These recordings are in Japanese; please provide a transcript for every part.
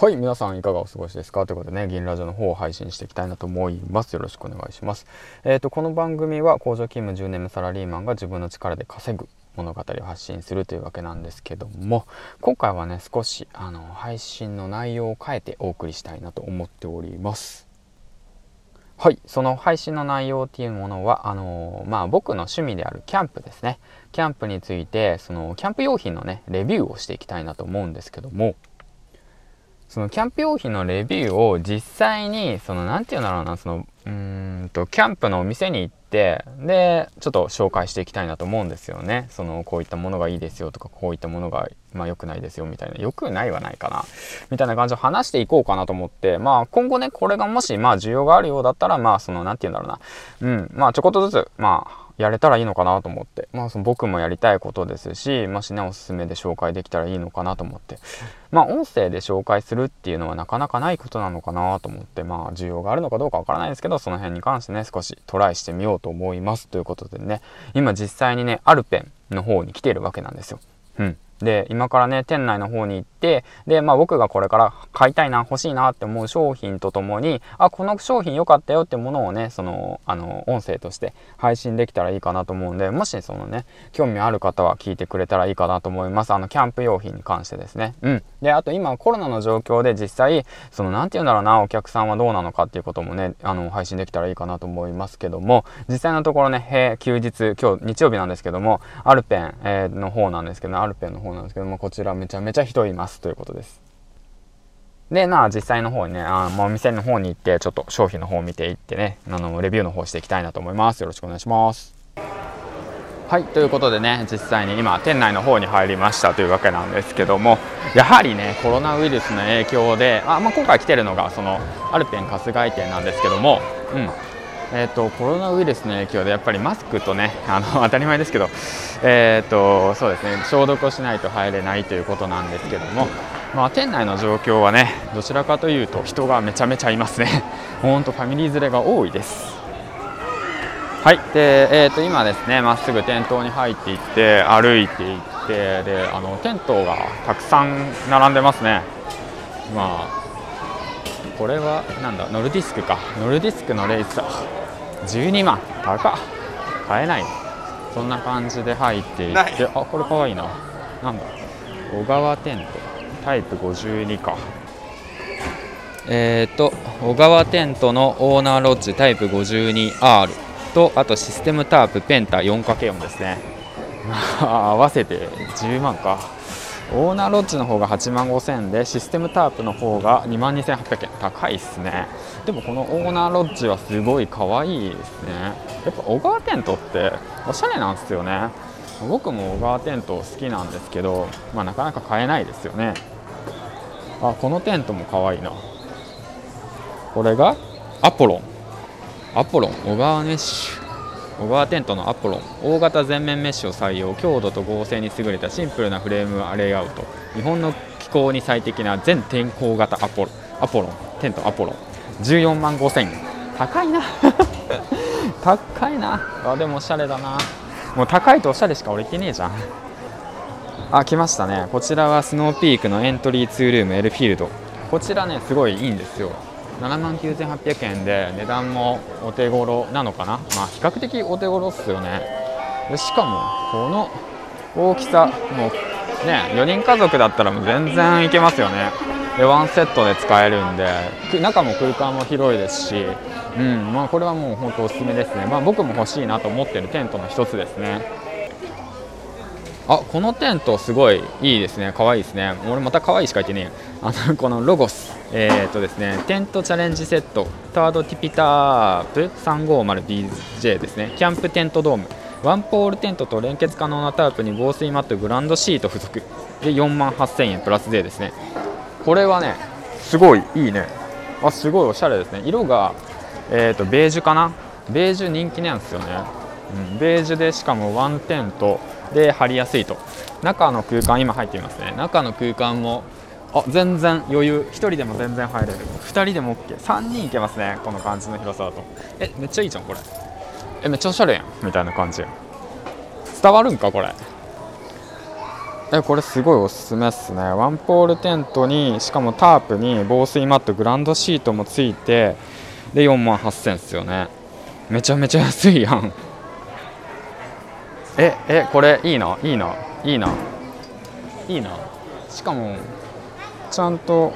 はい、皆さんいかがお過ごしですか？ということでね、銀ラジオの方を配信していきたいなと思います。よろしくお願いします。えっ、ー、と、この番組は工場勤務10年目サラリーマンが自分の力で稼ぐ物語を発信するというわけなんですけども、今回はね、少しあの配信の内容を変えてお送りしたいなと思っております。はい、その配信の内容っていうものは、あのー、まあ僕の趣味であるキャンプですね。キャンプについて、そのキャンプ用品のね、レビューをしていきたいなと思うんですけども、そのキャンプ用品のレビューを実際に、その、なんて言うんだろうな、その、うんと、キャンプのお店に行って、で、ちょっと紹介していきたいなと思うんですよね。その、こういったものがいいですよとか、こういったものが、まあ良くないですよみたいな、良くないはないかな。みたいな感じを話していこうかなと思って、まあ今後ね、これがもし、まあ需要があるようだったら、まあその、なんて言うんだろうな。うん、まあちょこっとずつ、まあ、やれたらいいのかなと思って、まあ、その僕もやりたいことですし、もしね、おすすめで紹介できたらいいのかなと思って、まあ、音声で紹介するっていうのはなかなかないことなのかなと思って、まあ、需要があるのかどうかわからないですけど、その辺に関してね、少しトライしてみようと思いますということでね、今実際にね、アルペンの方に来てるわけなんですよ。うん。で、今からね、店内の方に行って、で、まあ僕がこれから買いたいな、欲しいなって思う商品とともに、あ、この商品良かったよってものをね、その、あの、音声として配信できたらいいかなと思うんで、もしそのね、興味ある方は聞いてくれたらいいかなと思います。あの、キャンプ用品に関してですね。うん。で、あと今コロナの状況で実際、その、なんて言うんだろうな、お客さんはどうなのかっていうこともね、あの、配信できたらいいかなと思いますけども、実際のところね、へ休日、今日日曜日なんですけども、アルペン、えー、の方なんですけど、ねアルペンの方なんですけども、こちらめちゃめちゃ人いますということです。で、まあ実際の方にね、あまあ、お店の方に行って、ちょっと商品の方を見ていってね、あの、レビューの方していきたいなと思います。よろしくお願いします。はい、ということでね、実際に今、店内の方に入りましたというわけなんですけども、やはりね、コロナウイルスの影響で、あまあ、今回来てるのが、その、アルペン春日井店なんですけども、うん、えーと、コロナウイルスの影響でやっぱりマスクとねあの 当たり前ですけど、えーとそうですね、消毒をしないと入れないということなんですけども、まあ、店内の状況はねどちらかというと人がめちゃめちゃいますね、本当ファミリー連れが多いです。はいで、えー、と今ですねまっすぐ店頭に入っていって歩いていってであのテントがたくさん並んでますね。まあこれはなんだノルディスクか。ノルディスクのレーサー12万。高っ。買えないそんな感じで入っていって。あこれかわいいな。なんだ。小川テントタイプ52か。えっ、ー、と小川テントのオーナーロッジタイプ 52R とあとシステムタープペンタ 4×4 ですね。合わせて10万かオーナーロッジの方が8万5000円でシステムタープの方が2万2800円。高いっすね。でもこのオーナーロッジはすごい可愛いですね。やっぱ小川テントっておしゃれなんですよね。僕も小川テント好きなんですけど、まあ、なかなか買えないですよね。あこのテントも可愛いな。これがアポロン。アポロン小川メッシュ小川テントのアポロン大型全面メッシュを採用強度と合成に優れたシンプルなフレームレイアウト日本の気候に最適な全天候型アポロアポロンテントアポロン14万5000円。高いな。高いな。あでもおしゃれだな。もう高いとおしゃれしか俺行ってねえじゃん。あ来ましたね。こちらはスノーピークのエントリーツールームエルフィールド。こちらねすごいいいんですよ。7万9800円で値段もお手頃なのかな？まあ比較的お手頃っすよね。でしかもこの大きさもうね4人家族だったらもう全然いけますよね。でワンセットで使えるんで中も空間も広いですし。うんまあこれはもう本当おすすめですね。まあ僕も欲しいなと思ってるテントの一つですね。あこのテントすごいいいですね。可愛いですね。俺また可愛いしか言ってねあのこのロゴス。えー、とですねテントチャレンジセット。タードティピタープ。350BJ ですね。キャンプテントドーム。ワンポールテントと連結可能なタープに防水マットグランドシート付属。で4万8000円プラスでですね。これはねすごいいいね。あすごいおしゃれですね。色が、えー、とベージュかな？ベージュ人気なんですよね、うん、ベージュでしかもワンテントで貼りやすいと。中の空間今入っていますね。中の空間もあ全然余裕。1人でも全然入れる。2人でも OK3 人いけますねこの感じの広さだと。えめっちゃいいじゃんこれ。えめっちゃおしゃれやんみたいな感じ伝わるんかこれ。えこれすごいおすすめっすね。ワンポールテントにしかもタープに防水マットグランドシートもついてで4万8000っすよね。めちゃめちゃ安いやん。ええこれいいないいないいな。いいな。しかもちゃんと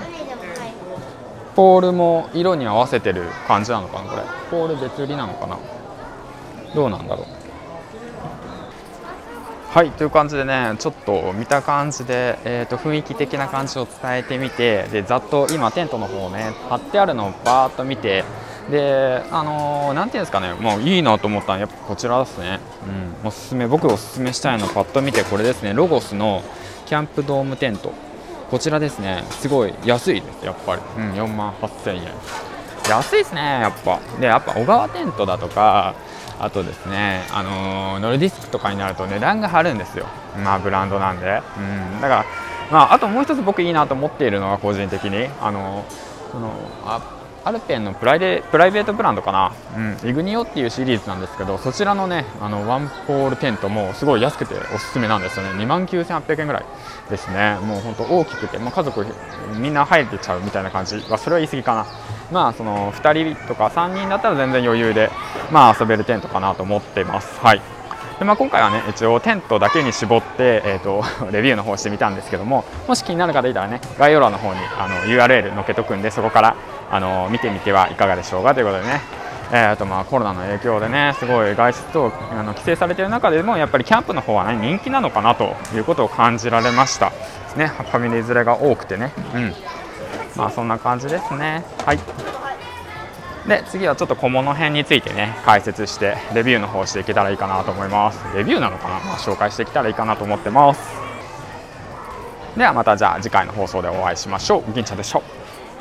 ポールも色に合わせてる感じなのかなこれ。ポール別売りなのかな。どうなんだろう。はいという感じでねちょっと見た感じで、えーと、雰囲気的な感じを伝えてみてでざっと今テントの方ね貼ってあるのをバーッと見てであのー、ていうんですかねもういいなと思ったのはやっぱこちらですね、うん、おすすめ僕おすすめしたいのパッと見てこれですね。ロゴスのキャンプドームテント。こちらですね。すごい安いですやっぱり、うん、4万8000円。安いですねやっぱ。でやっぱ小川テントだとかあとですね、あのー、ノルディスクとかになると値段が張るんですよ、まあ、ブランドなんで、うん、だから、まあ、あともう一つ僕いいなと思っているのは個人的に、あのそのあアルペンのプライベプライベートブランドかな、うん、イグニオっていうシリーズなんですけどそちらのねあのワンポールテントもすごい安くておすすめなんですよね。2万9800円ぐらいですね。もう本当大きくて、まあ、家族みんな入れちゃうみたいな感じ、まあ、それは言い過ぎかな。まあその2人とか3人だったら全然余裕で、まあ、遊べるテントかなと思ってます。はい。でまあ、今回はね一応テントだけに絞って、えーと、レビューの方してみたんですけどももし気になる方いたらね概要欄の方にあの URL 載っけとくんでそこからあの見てみてはいかがでしょうかということでね。えーとまあ、コロナの影響でねすごい外出とあの規制されている中でもやっぱりキャンプの方は、ね、人気なのかなということを感じられました、ね、ファミリー連れが多くてね、うん。まあ、そんな感じですね。はい。で次はちょっと小物編についてね解説してレビューの方していけたらいいかなと思います。レビューなのかな、まあ、紹介していけたらいいかなと思ってます。ではまたじゃあ次回の放送でお会いしましょう。銀ちゃんでしょ。